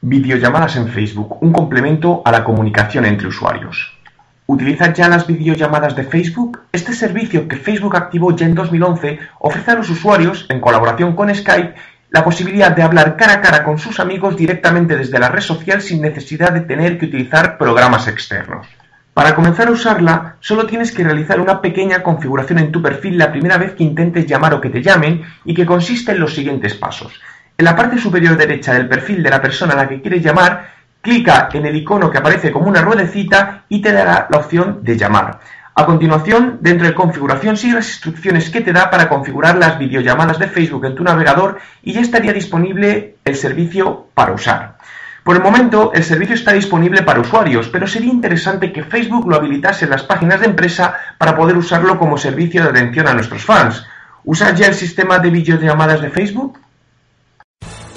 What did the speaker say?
Videollamadas en Facebook, un complemento a la comunicación entre usuarios. ¿Utilizas ya las videollamadas de Facebook? Este servicio que Facebook activó ya en 2011 ofrece a los usuarios, en colaboración con Skype, la posibilidad de hablar cara a cara con sus amigos directamente desde la red social sin necesidad de tener que utilizar programas externos. Para comenzar a usarla, solo tienes que realizar una pequeña configuración en tu perfil la primera vez que intentes llamar o que te llamen y que consiste en los siguientes pasos. En la parte superior derecha del perfil de la persona a la que quieres llamar, clica en el icono que aparece como una ruedecita y te dará la opción de llamar. A continuación, dentro de configuración, sigue las instrucciones que te da para configurar las videollamadas de Facebook en tu navegador y ya estaría disponible el servicio para usar. Por el momento, el servicio está disponible para usuarios, pero sería interesante que Facebook lo habilitase en las páginas de empresa para poder usarlo como servicio de atención a nuestros fans. ¿Usas ya el sistema de videollamadas de Facebook?